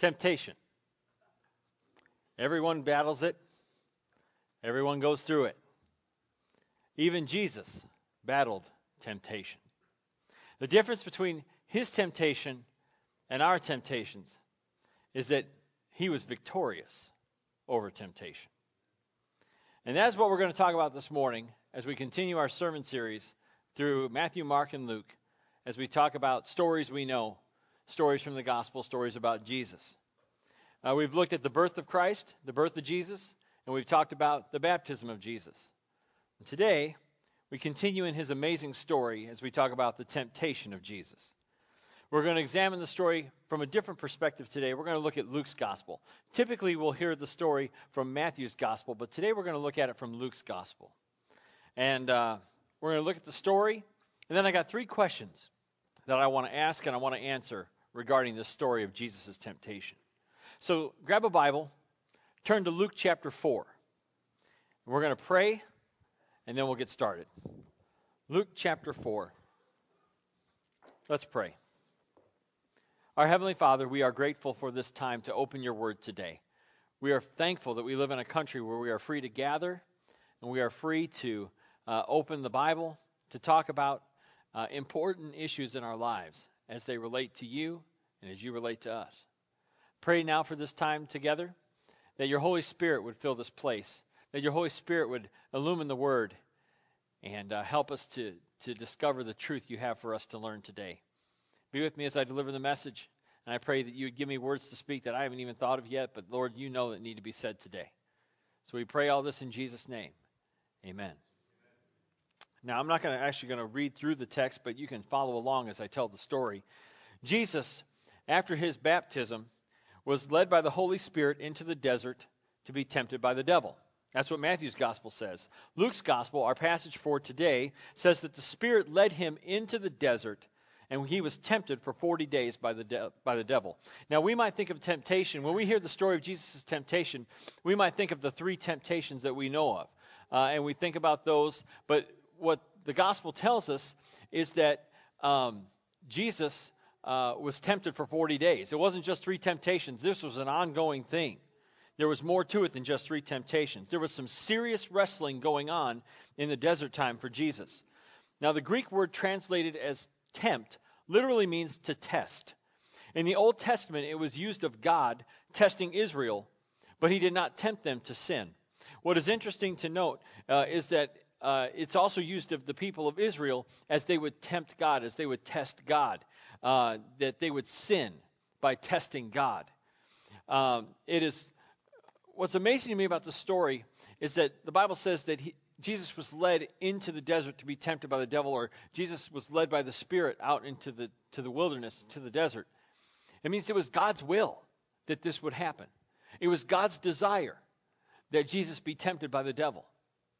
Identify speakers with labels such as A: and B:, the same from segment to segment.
A: Temptation. Everyone battles it, everyone goes through it. Even Jesus battled temptation. The difference between his temptation and our temptations is that he was victorious over temptation. And that's what we're going to talk about this morning as we continue our sermon series through Matthew, Mark, and Luke as we talk about stories we know, stories from the gospel, stories about Jesus. Uh, we've looked at the birth of Christ, the birth of Jesus, and we've talked about the baptism of Jesus. And today, we continue in his amazing story as we talk about the temptation of Jesus. We're going to examine the story from a different perspective today. We're going to look at Luke's gospel. Typically, we'll hear the story from Matthew's gospel, but today we're going to look at it from Luke's gospel. And uh, we're going to look at the story, and then I got three questions that I want to ask and I want to answer regarding this story of Jesus' temptation. So grab a Bible, turn to Luke chapter 4. We're going to pray, and then we'll get started. Luke chapter 4. Let's pray. Our Heavenly Father, we are grateful for this time to open your word today. We are thankful that we live in a country where we are free to gather and we are free to uh, open the Bible to talk about uh, important issues in our lives as they relate to you and as you relate to us. Pray now for this time together that your Holy Spirit would fill this place, that your Holy Spirit would illumine the Word and uh, help us to, to discover the truth you have for us to learn today. Be with me as I deliver the message, and I pray that you would give me words to speak that I haven't even thought of yet, but Lord, you know that need to be said today. So we pray all this in Jesus' name. Amen. Now, I'm not going to actually going to read through the text, but you can follow along as I tell the story. Jesus, after his baptism, was led by the Holy Spirit into the desert to be tempted by the devil. That's what Matthew's gospel says. Luke's gospel, our passage for today, says that the Spirit led him into the desert and he was tempted for 40 days by the, de- by the devil. Now, we might think of temptation, when we hear the story of Jesus' temptation, we might think of the three temptations that we know of. Uh, and we think about those, but what the gospel tells us is that um, Jesus uh, was tempted for 40 days. It wasn't just three temptations, this was an ongoing thing. There was more to it than just three temptations. There was some serious wrestling going on in the desert time for Jesus. Now, the Greek word translated as tempt literally means to test. In the Old Testament, it was used of God testing Israel, but he did not tempt them to sin. What is interesting to note uh, is that uh, it's also used of the people of Israel as they would tempt God, as they would test God uh, that they would sin by testing God. Um, it is what's amazing to me about the story is that the Bible says that he, Jesus was led into the desert to be tempted by the devil, or Jesus was led by the Spirit out into the to the wilderness, to the desert. It means it was God's will that this would happen. It was God's desire that Jesus be tempted by the devil.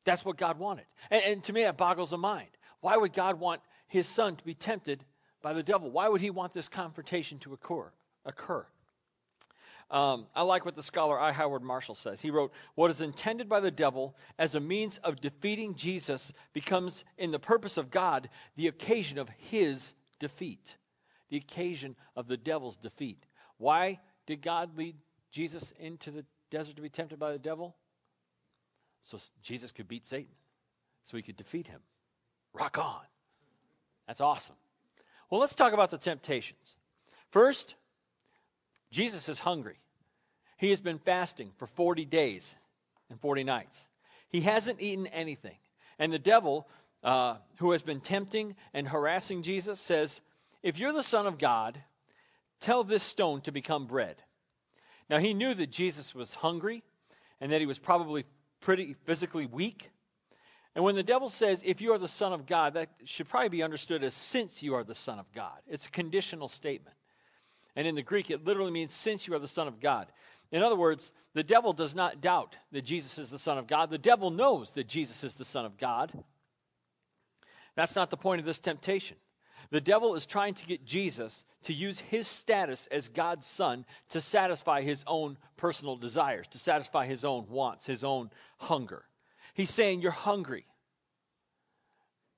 A: That's what God wanted. And, and to me, that boggles the mind. Why would God want his son to be tempted by the devil. Why would he want this confrontation to occur? occur? Um, I like what the scholar I. Howard Marshall says. He wrote, What is intended by the devil as a means of defeating Jesus becomes, in the purpose of God, the occasion of his defeat. The occasion of the devil's defeat. Why did God lead Jesus into the desert to be tempted by the devil? So Jesus could beat Satan, so he could defeat him. Rock on. That's awesome. Well, let's talk about the temptations. First, Jesus is hungry. He has been fasting for 40 days and 40 nights. He hasn't eaten anything. And the devil, uh, who has been tempting and harassing Jesus, says, If you're the Son of God, tell this stone to become bread. Now, he knew that Jesus was hungry and that he was probably pretty physically weak. And when the devil says, if you are the Son of God, that should probably be understood as since you are the Son of God. It's a conditional statement. And in the Greek, it literally means since you are the Son of God. In other words, the devil does not doubt that Jesus is the Son of God. The devil knows that Jesus is the Son of God. That's not the point of this temptation. The devil is trying to get Jesus to use his status as God's son to satisfy his own personal desires, to satisfy his own wants, his own hunger. He's saying, You're hungry.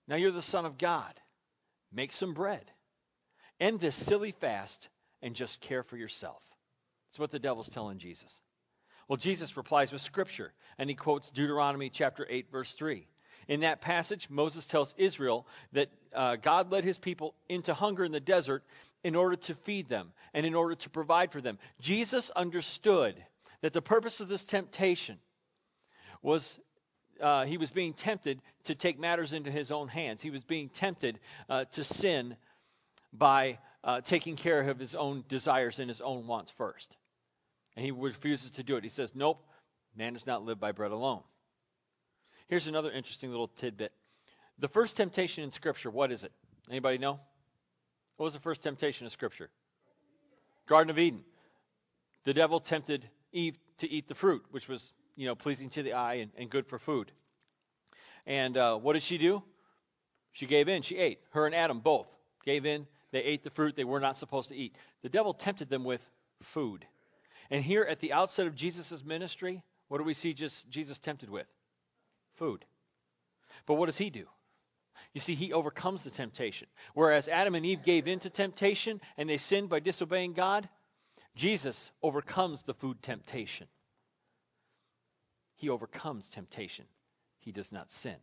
A: Now you're the Son of God. Make some bread. End this silly fast and just care for yourself. That's what the devil's telling Jesus. Well, Jesus replies with scripture, and he quotes Deuteronomy chapter 8, verse 3. In that passage, Moses tells Israel that uh, God led his people into hunger in the desert in order to feed them and in order to provide for them. Jesus understood that the purpose of this temptation was uh, he was being tempted to take matters into his own hands. He was being tempted uh, to sin by uh, taking care of his own desires and his own wants first. And he refuses to do it. He says, Nope, man does not live by bread alone. Here's another interesting little tidbit. The first temptation in Scripture, what is it? Anybody know? What was the first temptation in Scripture? Garden of Eden. The devil tempted Eve to eat the fruit, which was, you know, pleasing to the eye and, and good for food. And uh, what did she do? She gave in. She ate. Her and Adam both gave in. They ate the fruit they were not supposed to eat. The devil tempted them with food. And here at the outset of Jesus' ministry, what do we see just Jesus tempted with? Food. But what does he do? You see, he overcomes the temptation. Whereas Adam and Eve gave in to temptation and they sinned by disobeying God, Jesus overcomes the food temptation. He overcomes temptation. He does not sin.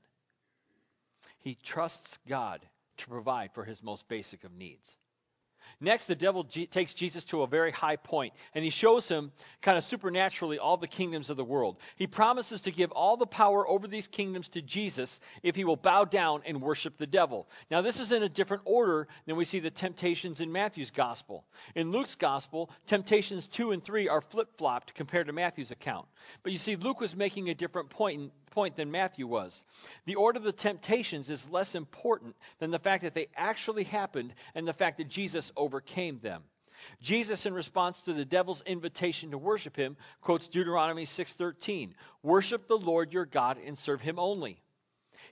A: He trusts God to provide for his most basic of needs. Next, the devil takes Jesus to a very high point, and he shows him kind of supernaturally all the kingdoms of the world. He promises to give all the power over these kingdoms to Jesus if he will bow down and worship the devil. Now, this is in a different order than we see the temptations in Matthew's gospel. In Luke's gospel, temptations 2 and 3 are flip flopped compared to Matthew's account. But you see, Luke was making a different point point than Matthew was. The order of the temptations is less important than the fact that they actually happened and the fact that Jesus overcame them. Jesus in response to the devil's invitation to worship him quotes Deuteronomy 6:13, "Worship the Lord your God and serve him only."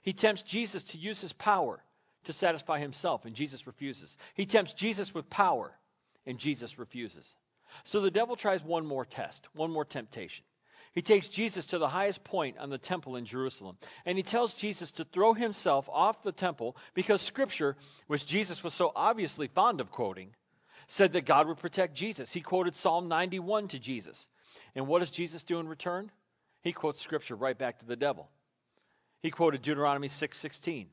A: He tempts Jesus to use his power to satisfy himself and Jesus refuses. He tempts Jesus with power and Jesus refuses. So the devil tries one more test, one more temptation. He takes Jesus to the highest point on the temple in Jerusalem. And he tells Jesus to throw himself off the temple because Scripture, which Jesus was so obviously fond of quoting, said that God would protect Jesus. He quoted Psalm 91 to Jesus. And what does Jesus do in return? He quotes Scripture right back to the devil. He quoted Deuteronomy 6:16.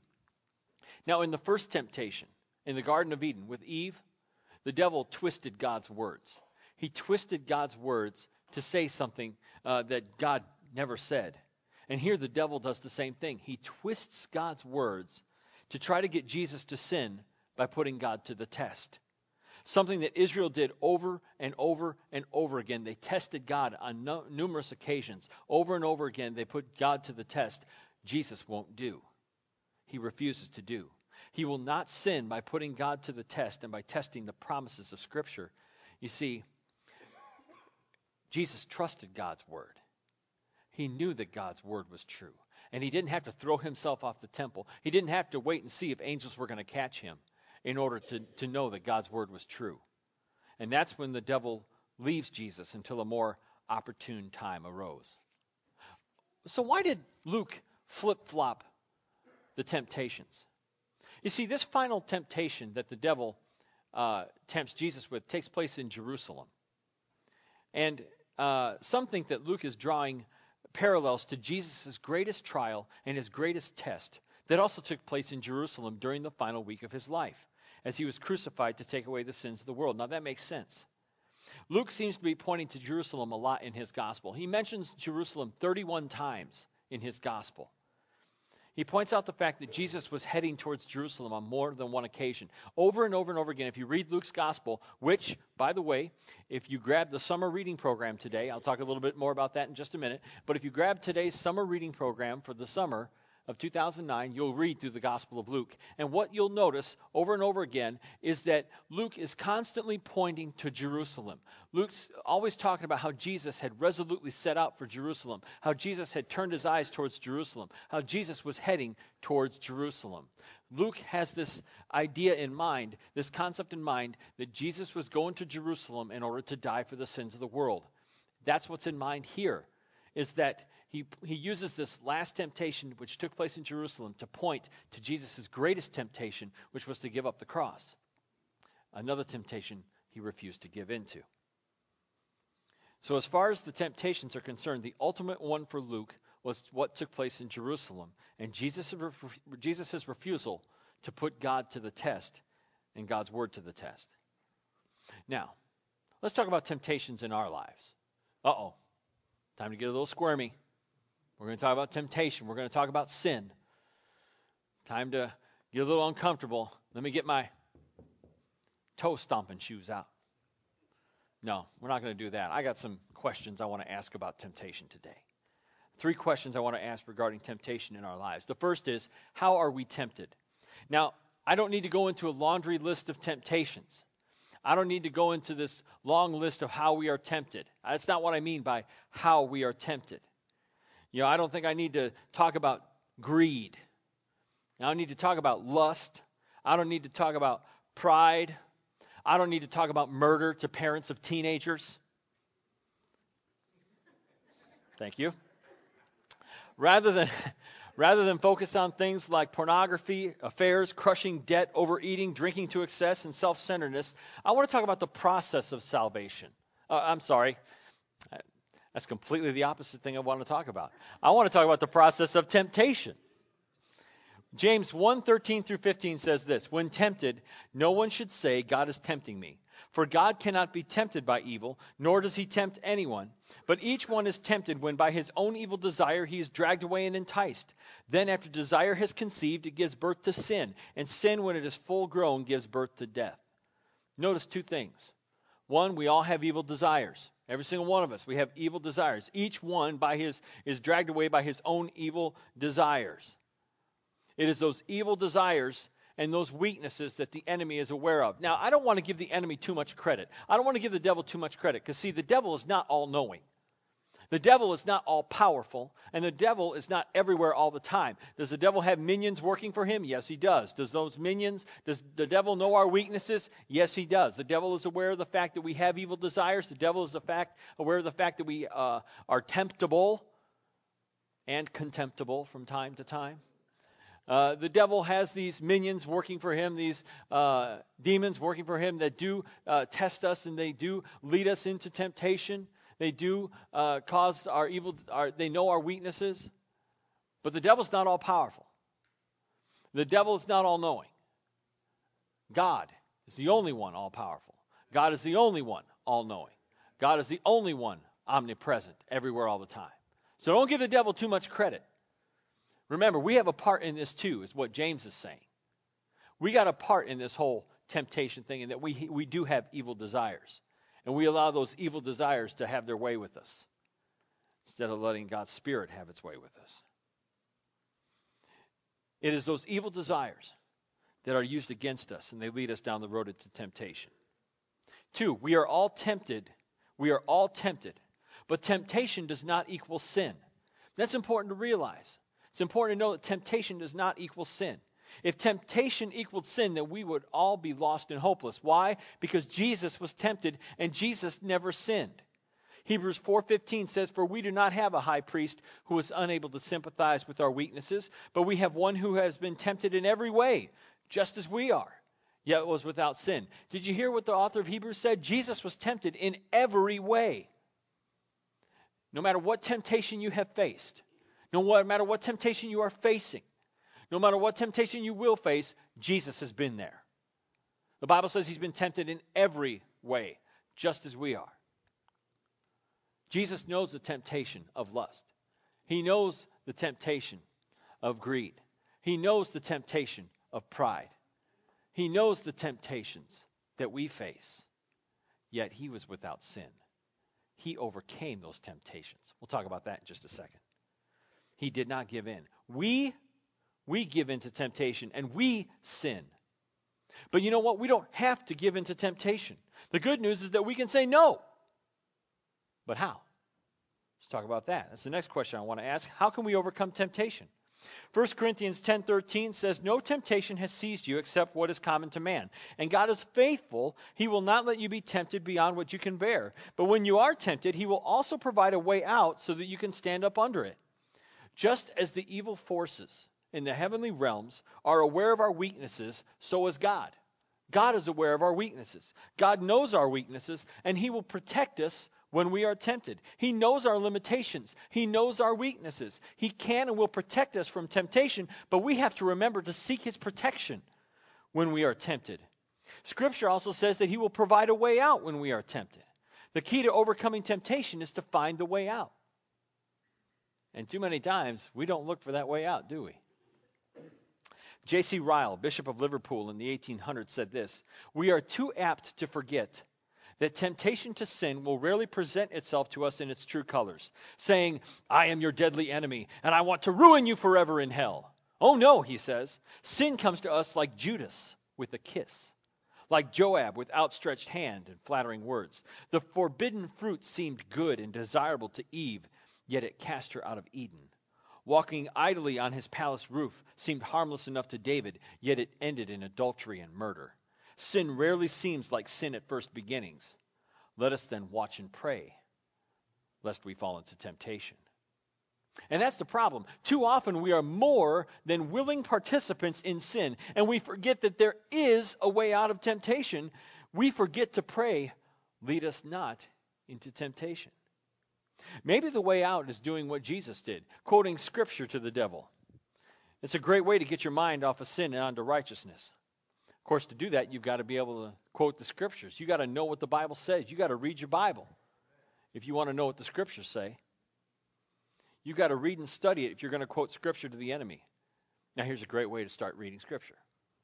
A: now, in the first temptation in the Garden of Eden with Eve, the devil twisted God's words. He twisted God's words to say something uh, that God never said. And here the devil does the same thing. He twists God's words to try to get Jesus to sin by putting God to the test. Something that Israel did over and over and over again. They tested God on no, numerous occasions. Over and over again, they put God to the test. Jesus won't do. He refuses to do. He will not sin by putting God to the test and by testing the promises of Scripture. You see, Jesus trusted God's word. He knew that God's word was true. And he didn't have to throw himself off the temple. He didn't have to wait and see if angels were going to catch him in order to, to know that God's word was true. And that's when the devil leaves Jesus until a more opportune time arose. So, why did Luke flip flop the temptations? You see, this final temptation that the devil uh, tempts Jesus with takes place in Jerusalem. And uh, some think that Luke is drawing parallels to Jesus' greatest trial and his greatest test that also took place in Jerusalem during the final week of his life, as he was crucified to take away the sins of the world. Now, that makes sense. Luke seems to be pointing to Jerusalem a lot in his gospel. He mentions Jerusalem 31 times in his gospel. He points out the fact that Jesus was heading towards Jerusalem on more than one occasion. Over and over and over again, if you read Luke's gospel, which, by the way, if you grab the summer reading program today, I'll talk a little bit more about that in just a minute, but if you grab today's summer reading program for the summer, of 2009, you'll read through the Gospel of Luke. And what you'll notice over and over again is that Luke is constantly pointing to Jerusalem. Luke's always talking about how Jesus had resolutely set out for Jerusalem, how Jesus had turned his eyes towards Jerusalem, how Jesus was heading towards Jerusalem. Luke has this idea in mind, this concept in mind, that Jesus was going to Jerusalem in order to die for the sins of the world. That's what's in mind here, is that he, he uses this last temptation, which took place in Jerusalem, to point to Jesus' greatest temptation, which was to give up the cross. Another temptation he refused to give into. So, as far as the temptations are concerned, the ultimate one for Luke was what took place in Jerusalem and Jesus' Jesus' refusal to put God to the test and God's word to the test. Now, let's talk about temptations in our lives. Uh oh. Time to get a little squirmy. We're going to talk about temptation. We're going to talk about sin. Time to get a little uncomfortable. Let me get my toe stomping shoes out. No, we're not going to do that. I got some questions I want to ask about temptation today. Three questions I want to ask regarding temptation in our lives. The first is, how are we tempted? Now, I don't need to go into a laundry list of temptations. I don't need to go into this long list of how we are tempted. That's not what I mean by how we are tempted. You know, I don't think I need to talk about greed. I don't need to talk about lust. I don't need to talk about pride. I don't need to talk about murder to parents of teenagers. Thank you. Rather than rather than focus on things like pornography, affairs, crushing debt, overeating, drinking to excess, and self-centeredness, I want to talk about the process of salvation. Uh, I'm sorry. That's completely the opposite thing I want to talk about. I want to talk about the process of temptation. James 1:13 through 15 says this, when tempted, no one should say God is tempting me, for God cannot be tempted by evil, nor does he tempt anyone, but each one is tempted when by his own evil desire he is dragged away and enticed. Then after desire has conceived, it gives birth to sin, and sin when it is full grown gives birth to death. Notice two things. One, we all have evil desires. Every single one of us, we have evil desires. Each one by his is dragged away by his own evil desires. It is those evil desires and those weaknesses that the enemy is aware of. Now, I don't want to give the enemy too much credit. I don't want to give the devil too much credit because, see, the devil is not all knowing. The devil is not all powerful, and the devil is not everywhere all the time. Does the devil have minions working for him? Yes, he does. Does those minions, does the devil know our weaknesses? Yes, he does. The devil is aware of the fact that we have evil desires. The devil is the fact, aware of the fact that we uh, are temptable and contemptible from time to time. Uh, the devil has these minions working for him, these uh, demons working for him that do uh, test us and they do lead us into temptation. They do uh, cause our evil, our, they know our weaknesses. But the devil's not all powerful. The devil is not all knowing. God is the only one all powerful. God is the only one all knowing. God is the only one omnipresent everywhere all the time. So don't give the devil too much credit. Remember, we have a part in this too, is what James is saying. We got a part in this whole temptation thing in that we, we do have evil desires. And we allow those evil desires to have their way with us instead of letting God's Spirit have its way with us. It is those evil desires that are used against us and they lead us down the road into temptation. Two, we are all tempted. We are all tempted. But temptation does not equal sin. That's important to realize. It's important to know that temptation does not equal sin. If temptation equaled sin, then we would all be lost and hopeless. Why? Because Jesus was tempted and Jesus never sinned. Hebrews 4:15 says for we do not have a high priest who is unable to sympathize with our weaknesses, but we have one who has been tempted in every way, just as we are, yet was without sin. Did you hear what the author of Hebrews said? Jesus was tempted in every way. No matter what temptation you have faced, no matter what temptation you are facing, no matter what temptation you will face, Jesus has been there. The Bible says he's been tempted in every way, just as we are. Jesus knows the temptation of lust. He knows the temptation of greed. He knows the temptation of pride. He knows the temptations that we face. Yet he was without sin. He overcame those temptations. We'll talk about that in just a second. He did not give in. We we give in to temptation and we sin. But you know what? We don't have to give in to temptation. The good news is that we can say no. But how? Let's talk about that. That's the next question I want to ask. How can we overcome temptation? 1 Corinthians 10:13 says no temptation has seized you except what is common to man. And God is faithful; he will not let you be tempted beyond what you can bear. But when you are tempted, he will also provide a way out so that you can stand up under it. Just as the evil forces in the heavenly realms are aware of our weaknesses, so is God. God is aware of our weaknesses. God knows our weaknesses, and He will protect us when we are tempted. He knows our limitations, He knows our weaknesses. He can and will protect us from temptation, but we have to remember to seek His protection when we are tempted. Scripture also says that He will provide a way out when we are tempted. The key to overcoming temptation is to find the way out. And too many times, we don't look for that way out, do we? J.C. Ryle, Bishop of Liverpool in the 1800s, said this We are too apt to forget that temptation to sin will rarely present itself to us in its true colors, saying, I am your deadly enemy, and I want to ruin you forever in hell. Oh no, he says. Sin comes to us like Judas with a kiss, like Joab with outstretched hand and flattering words. The forbidden fruit seemed good and desirable to Eve, yet it cast her out of Eden. Walking idly on his palace roof seemed harmless enough to David, yet it ended in adultery and murder. Sin rarely seems like sin at first beginnings. Let us then watch and pray, lest we fall into temptation. And that's the problem. Too often we are more than willing participants in sin, and we forget that there is a way out of temptation. We forget to pray, lead us not into temptation. Maybe the way out is doing what Jesus did, quoting scripture to the devil. It's a great way to get your mind off of sin and onto righteousness. Of course, to do that, you've got to be able to quote the scriptures. You've got to know what the Bible says. You've got to read your Bible if you want to know what the scriptures say. You've got to read and study it if you're going to quote scripture to the enemy. Now, here's a great way to start reading scripture.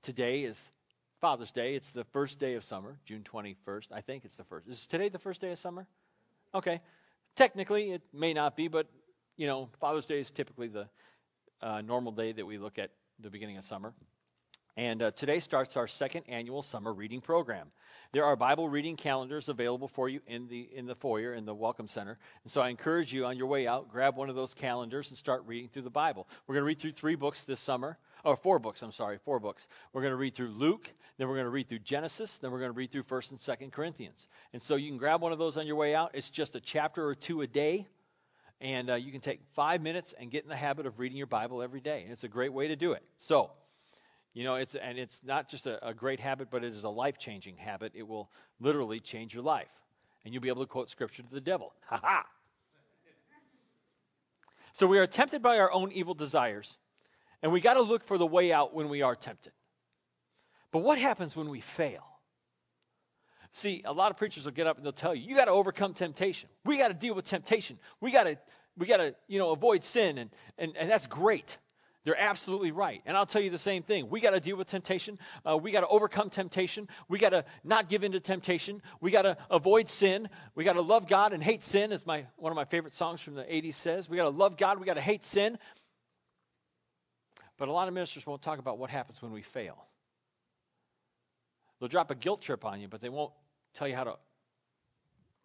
A: Today is Father's Day. It's the first day of summer, June 21st. I think it's the first. Is today the first day of summer? Okay. Technically, it may not be, but, you know, Father's Day is typically the uh, normal day that we look at the beginning of summer. And uh, today starts our second annual summer reading program. There are Bible reading calendars available for you in the in the foyer in the welcome center. And so I encourage you on your way out, grab one of those calendars and start reading through the Bible. We're going to read through three books this summer. Or four books, I'm sorry, four books. We're going to read through Luke, then we're going to read through Genesis, then we're going to read through 1st and 2nd Corinthians. And so you can grab one of those on your way out. It's just a chapter or two a day. And uh, you can take five minutes and get in the habit of reading your Bible every day. And it's a great way to do it. So, you know, it's and it's not just a, a great habit, but it is a life-changing habit. It will literally change your life, and you'll be able to quote scripture to the devil. Ha ha! So we are tempted by our own evil desires, and we got to look for the way out when we are tempted. But what happens when we fail? See, a lot of preachers will get up and they'll tell you, you got to overcome temptation. We got to deal with temptation. We got to we got to, you know, avoid sin and, and and that's great. They're absolutely right. And I'll tell you the same thing. We got to deal with temptation. Uh, we got to overcome temptation. We got to not give in to temptation. We got to avoid sin. We got to love God and hate sin, as my one of my favorite songs from the 80s says. We got to love God. We got to hate sin. But a lot of ministers won't talk about what happens when we fail. They'll drop a guilt trip on you, but they won't tell you how to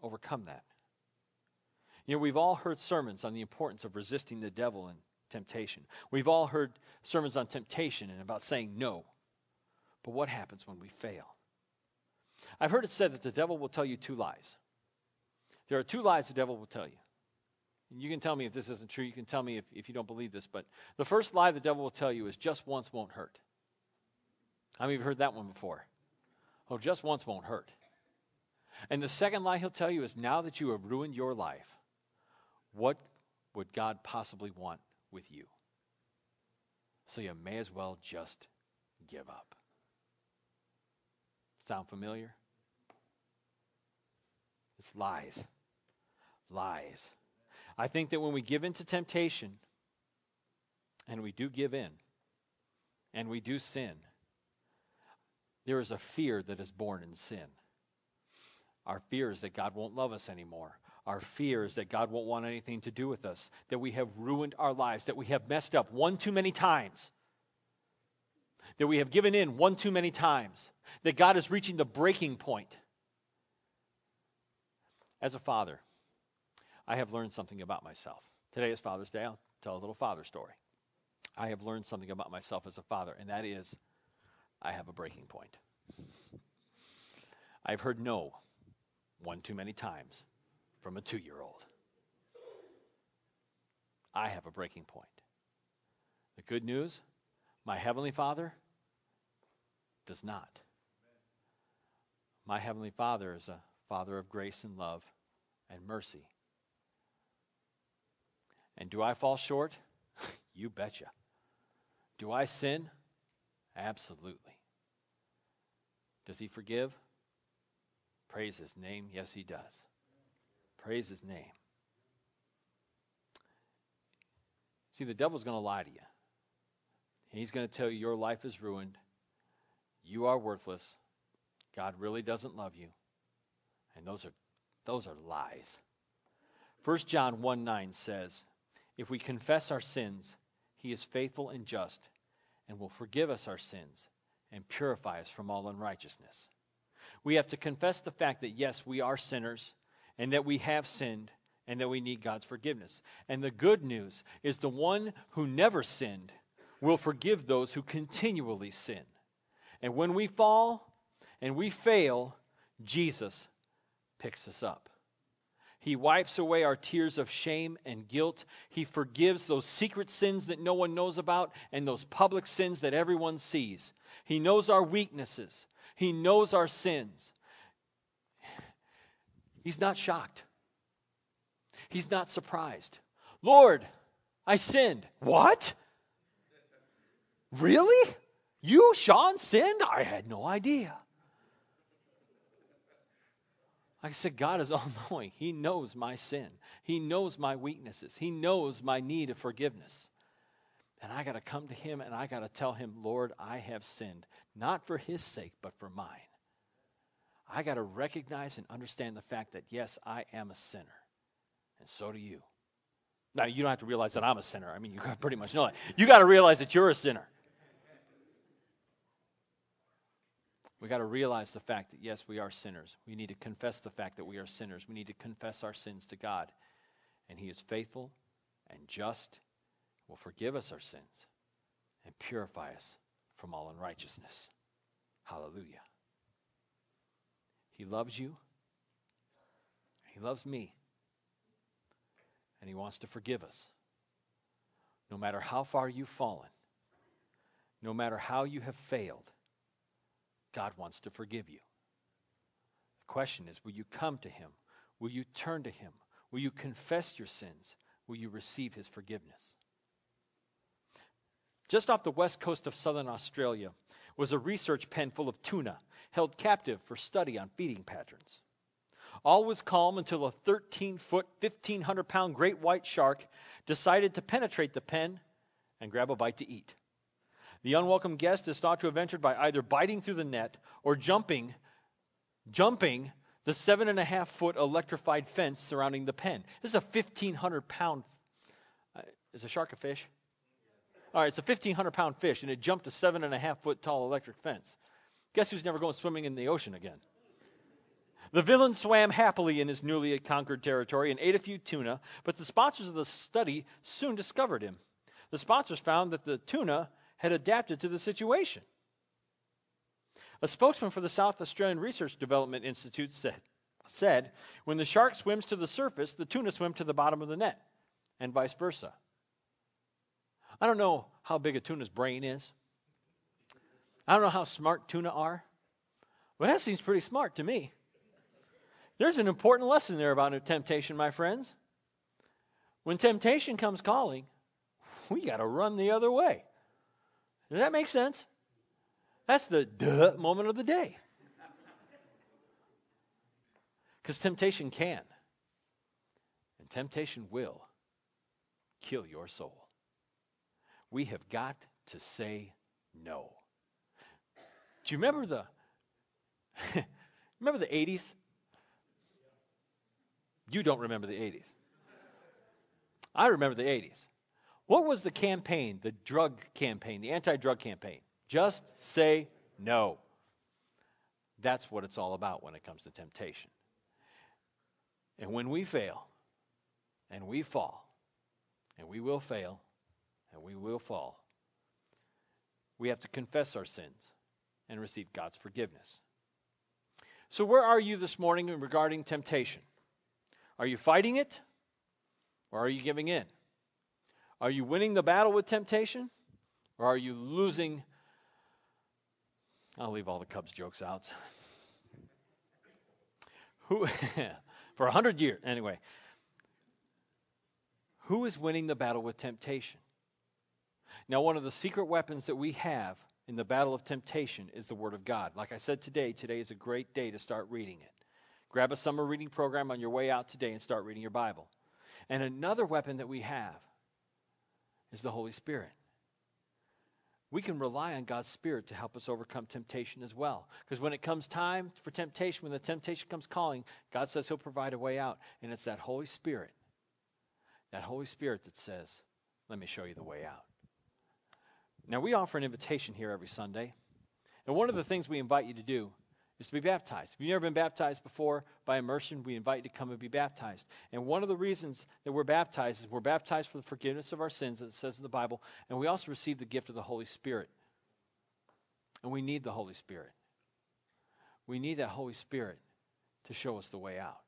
A: overcome that. You know, we've all heard sermons on the importance of resisting the devil and temptation. We've all heard sermons on temptation and about saying no. But what happens when we fail? I've heard it said that the devil will tell you two lies. There are two lies the devil will tell you. And you can tell me if this isn't true. You can tell me if, if you don't believe this. But the first lie the devil will tell you is just once won't hurt. How many of you have heard that one before? Oh, just once won't hurt. And the second lie he'll tell you is now that you have ruined your life, what would God possibly want with you. So you may as well just give up. Sound familiar? It's lies. Lies. I think that when we give in to temptation, and we do give in, and we do sin, there is a fear that is born in sin. Our fear is that God won't love us anymore. Our fears that God won't want anything to do with us, that we have ruined our lives, that we have messed up one too many times, that we have given in one too many times, that God is reaching the breaking point. As a father, I have learned something about myself. Today is Father's Day. I'll tell a little father story. I have learned something about myself as a father, and that is I have a breaking point. I've heard no one too many times from a two year old. I have a breaking point. The good news my Heavenly Father does not. My Heavenly Father is a Father of grace and love and mercy. And do I fall short? you betcha. Do I sin? Absolutely. Does he forgive? Praise his name. Yes, he does. Praise his name. See, the devil's going to lie to you. He's going to tell you your life is ruined. You are worthless. God really doesn't love you. And those are those are lies. 1 John 1 9 says, If we confess our sins, he is faithful and just and will forgive us our sins and purify us from all unrighteousness. We have to confess the fact that, yes, we are sinners and that we have sinned and that we need God's forgiveness. And the good news is the one who never sinned will forgive those who continually sin. And when we fall and we fail, Jesus picks us up. He wipes away our tears of shame and guilt. He forgives those secret sins that no one knows about and those public sins that everyone sees. He knows our weaknesses. He knows our sins. He's not shocked. He's not surprised. Lord, I sinned. What? Really? You, Sean, sinned? I had no idea. Like I said, God is all knowing. He knows my sin, He knows my weaknesses, He knows my need of forgiveness. And I got to come to Him and I got to tell Him, Lord, I have sinned, not for His sake, but for mine. I got to recognize and understand the fact that, yes, I am a sinner. And so do you. Now, you don't have to realize that I'm a sinner. I mean, you pretty much know that. You got to realize that you're a sinner. We got to realize the fact that, yes, we are sinners. We need to confess the fact that we are sinners. We need to confess our sins to God. And He is faithful and just, will forgive us our sins and purify us from all unrighteousness. Hallelujah. He loves you. He loves me. And He wants to forgive us. No matter how far you've fallen, no matter how you have failed, God wants to forgive you. The question is will you come to Him? Will you turn to Him? Will you confess your sins? Will you receive His forgiveness? Just off the west coast of southern Australia was a research pen full of tuna held captive for study on feeding patterns. All was calm until a 13 foot, 1,500 pound great white shark decided to penetrate the pen and grab a bite to eat. The unwelcome guest is thought to have entered by either biting through the net or jumping, jumping the seven and a half foot electrified fence surrounding the pen. This is a 1,500 pound. Uh, is a shark a fish? All right, it's a 1,500 pound fish, and it jumped a seven and a half foot tall electric fence. Guess who's never going swimming in the ocean again? The villain swam happily in his newly conquered territory and ate a few tuna, but the sponsors of the study soon discovered him. The sponsors found that the tuna had adapted to the situation. A spokesman for the South Australian Research Development Institute said, said, When the shark swims to the surface, the tuna swim to the bottom of the net, and vice versa. I don't know how big a tuna's brain is. I don't know how smart tuna are, but that seems pretty smart to me. There's an important lesson there about temptation, my friends. When temptation comes calling, we got to run the other way. Does that make sense? That's the duh moment of the day. Because temptation can, and temptation will kill your soul. We have got to say no. Do you remember the remember the 80s? You don't remember the 80s. I remember the 80s. What was the campaign, the drug campaign, the anti drug campaign? Just say no. That's what it's all about when it comes to temptation. And when we fail, and we fall, and we will fail, and we will fall, we have to confess our sins and receive God's forgiveness. So, where are you this morning regarding temptation? Are you fighting it, or are you giving in? Are you winning the battle with temptation? Or are you losing? I'll leave all the Cubs jokes out. Who, for a hundred years. Anyway, who is winning the battle with temptation? Now, one of the secret weapons that we have in the battle of temptation is the Word of God. Like I said today, today is a great day to start reading it. Grab a summer reading program on your way out today and start reading your Bible. And another weapon that we have is the Holy Spirit. We can rely on God's Spirit to help us overcome temptation as well. Because when it comes time for temptation, when the temptation comes calling, God says He'll provide a way out. And it's that Holy Spirit, that Holy Spirit that says, Let me show you the way out. Now, we offer an invitation here every Sunday. And one of the things we invite you to do is to be baptized. If you've never been baptized before by immersion, we invite you to come and be baptized. And one of the reasons that we're baptized is we're baptized for the forgiveness of our sins, as it says in the Bible, and we also receive the gift of the Holy Spirit. And we need the Holy Spirit. We need that Holy Spirit to show us the way out.